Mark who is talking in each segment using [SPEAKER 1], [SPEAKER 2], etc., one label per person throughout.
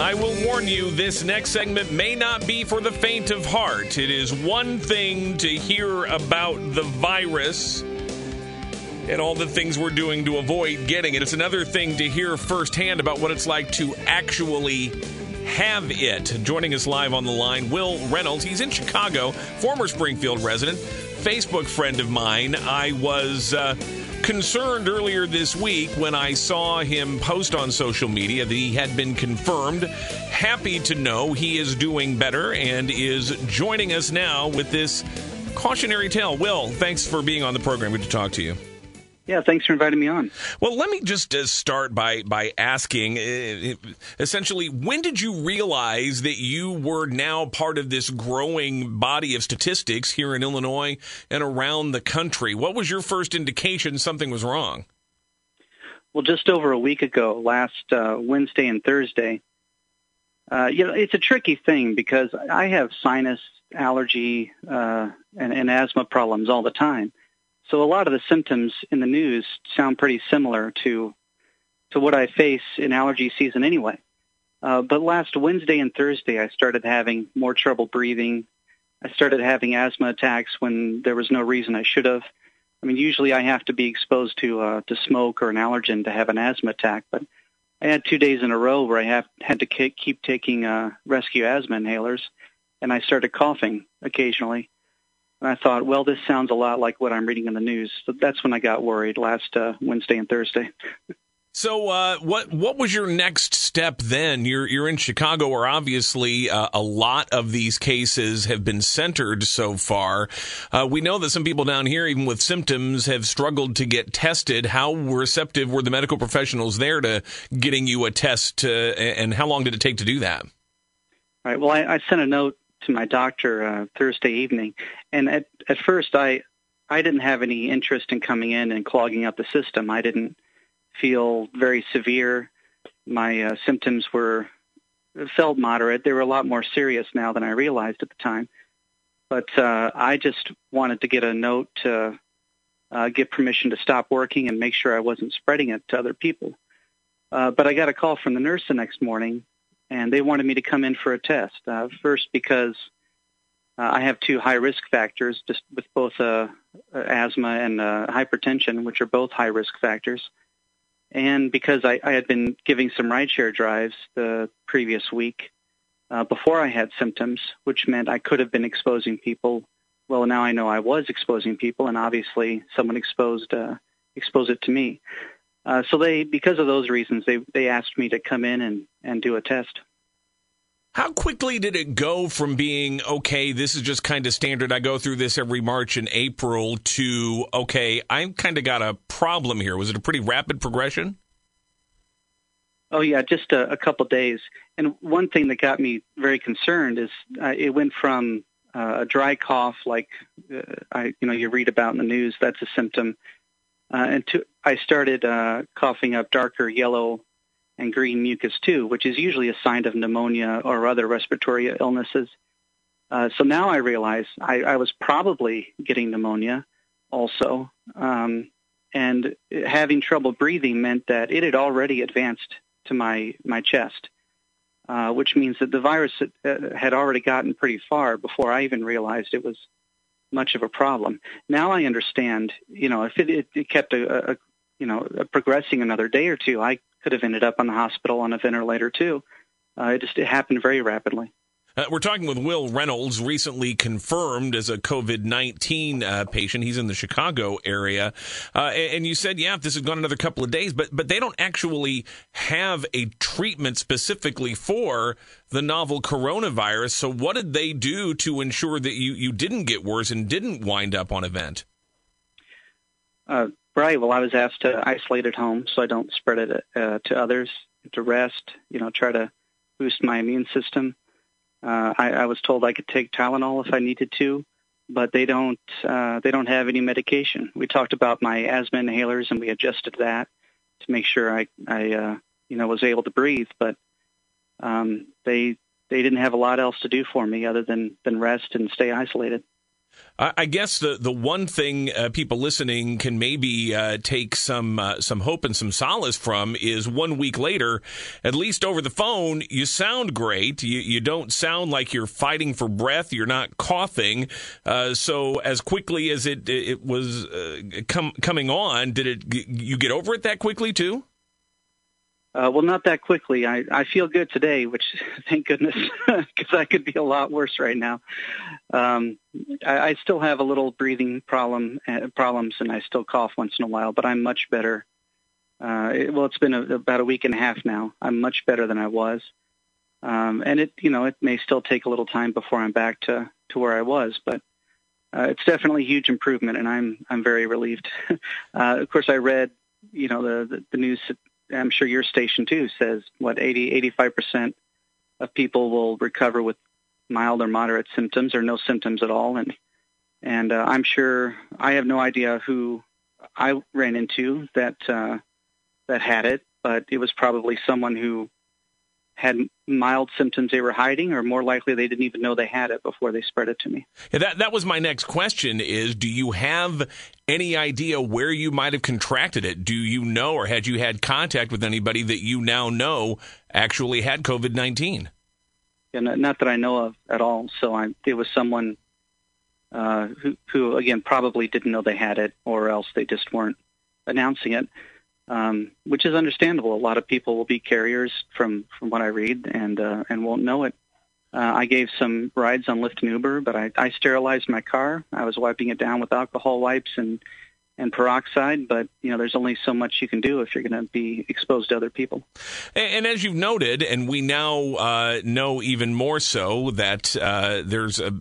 [SPEAKER 1] I will warn you, this next segment may not be for the faint of heart. It is one thing to hear about the virus and all the things we're doing to avoid getting it. It's another thing to hear firsthand about what it's like to actually have it. Joining us live on the line, Will Reynolds. He's in Chicago, former Springfield resident, Facebook friend of mine. I was. Uh, concerned earlier this week when I saw him post on social media that he had been confirmed. Happy to know he is doing better and is joining us now with this cautionary tale. Will, thanks for being on the program. Good to talk to you.
[SPEAKER 2] Yeah, thanks for inviting me on.
[SPEAKER 1] Well, let me just uh, start by by asking, uh, essentially, when did you realize that you were now part of this growing body of statistics here in Illinois and around the country? What was your first indication something was wrong?
[SPEAKER 2] Well, just over a week ago, last uh, Wednesday and Thursday, uh, you know, it's a tricky thing because I have sinus allergy uh, and, and asthma problems all the time. So a lot of the symptoms in the news sound pretty similar to to what I face in allergy season anyway. Uh, but last Wednesday and Thursday, I started having more trouble breathing. I started having asthma attacks when there was no reason I should have. I mean, usually I have to be exposed to uh, to smoke or an allergen to have an asthma attack, but I had two days in a row where I have, had to keep taking uh, rescue asthma inhalers, and I started coughing occasionally. And I thought, well, this sounds a lot like what I'm reading in the news. So that's when I got worried last uh, Wednesday and Thursday.
[SPEAKER 1] So, uh, what what was your next step then? You're you're in Chicago, where obviously uh, a lot of these cases have been centered so far. Uh, we know that some people down here, even with symptoms, have struggled to get tested. How receptive were the medical professionals there to getting you a test, and how long did it take to do that?
[SPEAKER 2] All right. Well, I, I sent a note to my doctor uh, Thursday evening, and at at first I I didn't have any interest in coming in and clogging up the system. I didn't feel very severe. My uh, symptoms were felt moderate. They were a lot more serious now than I realized at the time. But uh, I just wanted to get a note to uh, get permission to stop working and make sure I wasn't spreading it to other people. Uh, but I got a call from the nurse the next morning and they wanted me to come in for a test. Uh, first, because uh, I have two high risk factors, just with both uh, asthma and uh, hypertension, which are both high risk factors, and because I, I had been giving some rideshare drives the previous week uh, before I had symptoms, which meant I could have been exposing people. Well, now I know I was exposing people, and obviously someone exposed uh, exposed it to me. Uh, so they, because of those reasons, they they asked me to come in and and do a test.
[SPEAKER 1] How quickly did it go from being okay, this is just kind of standard, I go through this every March and April, to okay, I kind of got a problem here? Was it a pretty rapid progression?
[SPEAKER 2] Oh yeah, just a, a couple days. And one thing that got me very concerned is uh, it went from uh, a dry cough, like uh, I, you know, you read about in the news. That's a symptom uh, and to, I started uh, coughing up darker yellow and green mucus too, which is usually a sign of pneumonia or other respiratory illnesses. Uh, so now I realize I, I, was probably getting pneumonia also. Um, and having trouble breathing meant that it had already advanced to my, my chest, uh, which means that the virus had, uh, had already gotten pretty far before I even realized it was much of a problem. Now I understand, you know, if it, it, it kept a, a, you know, progressing another day or two, I could have ended up on the hospital on a ventilator too. Uh, it just it happened very rapidly.
[SPEAKER 1] Uh, we're talking with Will Reynolds, recently confirmed as a COVID 19 uh, patient. He's in the Chicago area. Uh, and you said, yeah, if this had gone another couple of days, but, but they don't actually have a treatment specifically for the novel coronavirus. So, what did they do to ensure that you, you didn't get worse and didn't wind up on event?
[SPEAKER 2] Uh, right. Well, I was asked to isolate at home so I don't spread it uh, to others, to rest, you know, try to boost my immune system. Uh, I, I was told I could take Tylenol if I needed to, but they don't. Uh, they don't have any medication. We talked about my asthma inhalers, and we adjusted that to make sure I, I uh, you know, was able to breathe. But um, they they didn't have a lot else to do for me other than than rest and stay isolated.
[SPEAKER 1] I guess the the one thing uh, people listening can maybe uh, take some uh, some hope and some solace from is one week later, at least over the phone, you sound great. You you don't sound like you're fighting for breath. You're not coughing. Uh, so as quickly as it it was uh, com- coming on, did it you get over it that quickly too?
[SPEAKER 2] Uh, well, not that quickly. I, I feel good today, which thank goodness, because I could be a lot worse right now. Um, I, I still have a little breathing problem uh, problems, and I still cough once in a while, but I'm much better. Uh, it, well, it's been a, about a week and a half now. I'm much better than I was, um, and it you know it may still take a little time before I'm back to to where I was, but uh, it's definitely a huge improvement, and I'm I'm very relieved. uh, of course, I read you know the the, the news I'm sure your station too says what 80, 85 percent of people will recover with mild or moderate symptoms or no symptoms at all, and and uh, I'm sure I have no idea who I ran into that uh, that had it, but it was probably someone who had mild symptoms they were hiding or more likely they didn't even know they had it before they spread it to me.
[SPEAKER 1] Yeah, that that was my next question is do you have any idea where you might have contracted it? Do you know or had you had contact with anybody that you now know actually had COVID-19?
[SPEAKER 2] Yeah, not, not that I know of at all. So I, it was someone uh, who, who, again, probably didn't know they had it or else they just weren't announcing it um, which is understandable. A lot of people will be carriers from from what I read and uh, and won't know it. Uh, I gave some rides on Lyft and Uber, but I, I sterilized my car. I was wiping it down with alcohol wipes and and peroxide, but you know, there's only so much you can do if you're going to be exposed to other people.
[SPEAKER 1] And, and as you've noted, and we now uh, know even more so that uh, there's a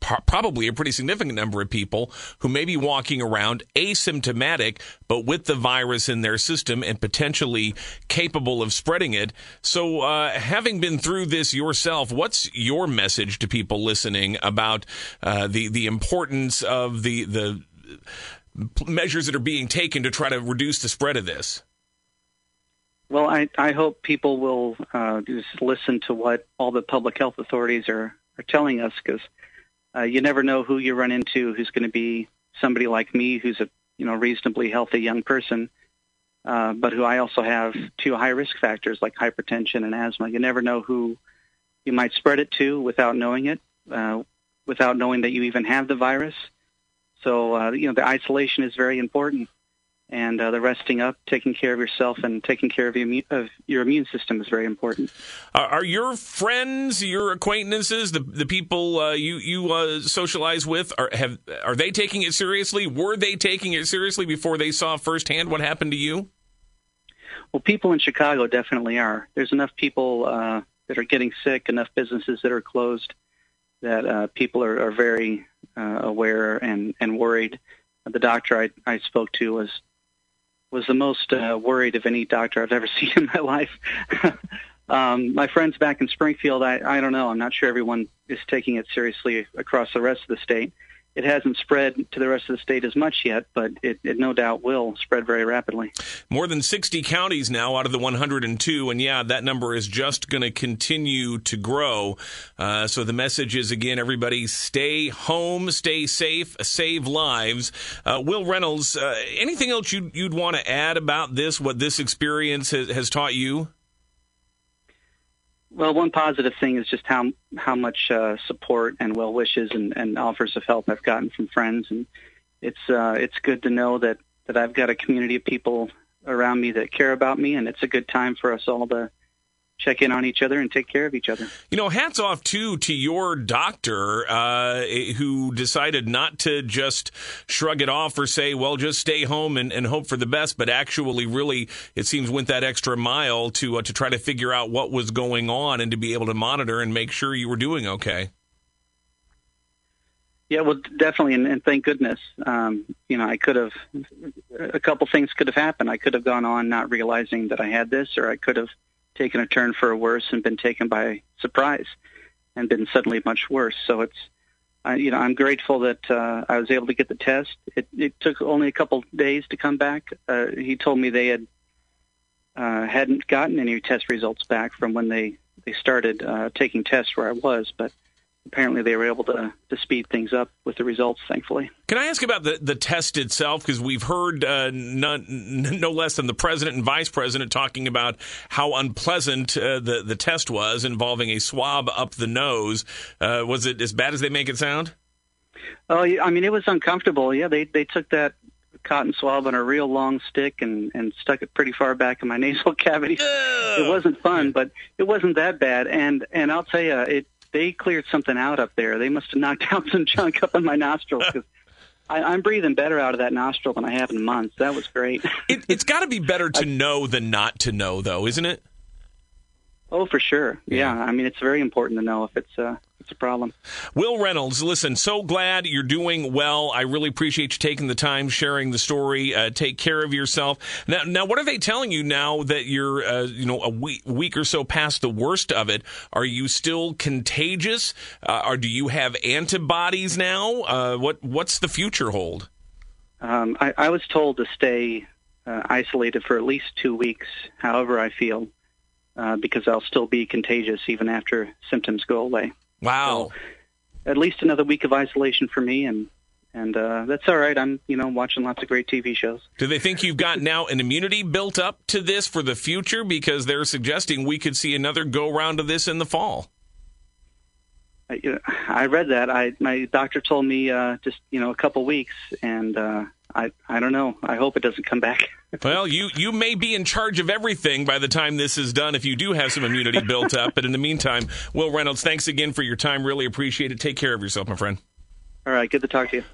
[SPEAKER 1] probably a pretty significant number of people who may be walking around asymptomatic, but with the virus in their system and potentially capable of spreading it. So, uh, having been through this yourself, what's your message to people listening about uh, the the importance of the the measures that are being taken to try to reduce the spread of this?
[SPEAKER 2] Well, I, I hope people will uh, just listen to what all the public health authorities are, are telling us because uh, you never know who you run into who's going to be somebody like me who's a you know reasonably healthy young person, uh, but who I also have two high risk factors like hypertension and asthma. You never know who you might spread it to without knowing it, uh, without knowing that you even have the virus. So uh, you know the isolation is very important and uh, the resting up, taking care of yourself, and taking care of your, of your immune system is very important.
[SPEAKER 1] are your friends, your acquaintances, the the people uh, you you uh, socialize with, are have are they taking it seriously? Were they taking it seriously before they saw firsthand what happened to you?
[SPEAKER 2] Well, people in Chicago definitely are. There's enough people uh, that are getting sick, enough businesses that are closed, that uh, people are, are very uh, aware and and worried. The doctor I, I spoke to was was the most uh, worried of any doctor I've ever seen in my life. um, my friends back in Springfield, I, I don't know. I'm not sure everyone is taking it seriously across the rest of the state it hasn't spread to the rest of the state as much yet, but it, it, no doubt will spread very rapidly.
[SPEAKER 1] More than 60 counties now out of the 102, and yeah, that number is just going to continue to grow. Uh, so the message is again, everybody stay home, stay safe, save lives. Uh, Will Reynolds, uh, anything else you'd, you'd want to add about this, what this experience has, has taught you?
[SPEAKER 2] Well, one positive thing is just how how much uh, support and well wishes and, and offers of help I've gotten from friends, and it's uh, it's good to know that that I've got a community of people around me that care about me, and it's a good time for us all to check in on each other and take care of each other.
[SPEAKER 1] You know, hats off too to your doctor uh, who decided not to just shrug it off or say, "Well, just stay home and, and hope for the best," but actually, really, it seems went that extra mile to uh, to try to figure out what was going on and to be able to monitor and make sure you were doing okay.
[SPEAKER 2] Yeah, well, definitely, and, and thank goodness. Um, you know, I could have a couple things could have happened. I could have gone on not realizing that I had this, or I could have taken a turn for a worse and been taken by surprise and been suddenly much worse. So it's, uh, you know, I'm grateful that uh, I was able to get the test. It, it took only a couple days to come back. Uh, he told me they had uh, hadn't gotten any test results back from when they they started uh, taking tests where I was, but apparently they were able to, to speed things up with the results, thankfully.
[SPEAKER 1] Can I ask about the, the test itself? Because we've heard uh, none, no less than the president and vice president talking about how unpleasant uh, the, the test was involving a swab up the nose. Uh, was it as bad as they make it sound?
[SPEAKER 2] Oh, I mean, it was uncomfortable. Yeah, they, they took that cotton swab on a real long stick and, and stuck it pretty far back in my nasal cavity. It wasn't fun, but it wasn't that bad. And, and I'll tell you, it, they cleared something out up there. They must have knocked out some junk up in my nostrils because I, I'm breathing better out of that nostril than I have in months. That was great.
[SPEAKER 1] it, it's got to be better to know than not to know, though, isn't it?
[SPEAKER 2] Oh, for sure. Yeah. yeah. I mean, it's very important to know if it's uh, it's a problem.
[SPEAKER 1] Will Reynolds, listen, so glad you're doing well. I really appreciate you taking the time, sharing the story. Uh, take care of yourself. Now, now, what are they telling you now that you're, uh, you know, a week, week or so past the worst of it? Are you still contagious? Uh, or do you have antibodies now? Uh, what What's the future hold?
[SPEAKER 2] Um, I, I, was told to stay uh, isolated for at least two weeks, however I feel. Uh, because I'll still be contagious even after symptoms go away.
[SPEAKER 1] Wow.
[SPEAKER 2] So, at least another week of isolation for me, and and uh, that's all right. I'm you know watching lots of great TV shows.
[SPEAKER 1] Do they think you've got now an immunity built up to this for the future? Because they're suggesting we could see another go round of this in the fall.
[SPEAKER 2] I, I read that. I my doctor told me uh, just you know a couple weeks, and uh, I I don't know. I hope it doesn't come back.
[SPEAKER 1] well, you you may be in charge of everything by the time this is done if you do have some immunity built up. But in the meantime, Will Reynolds, thanks again for your time. Really appreciate it. Take care of yourself, my friend.
[SPEAKER 2] All right, good to talk to you.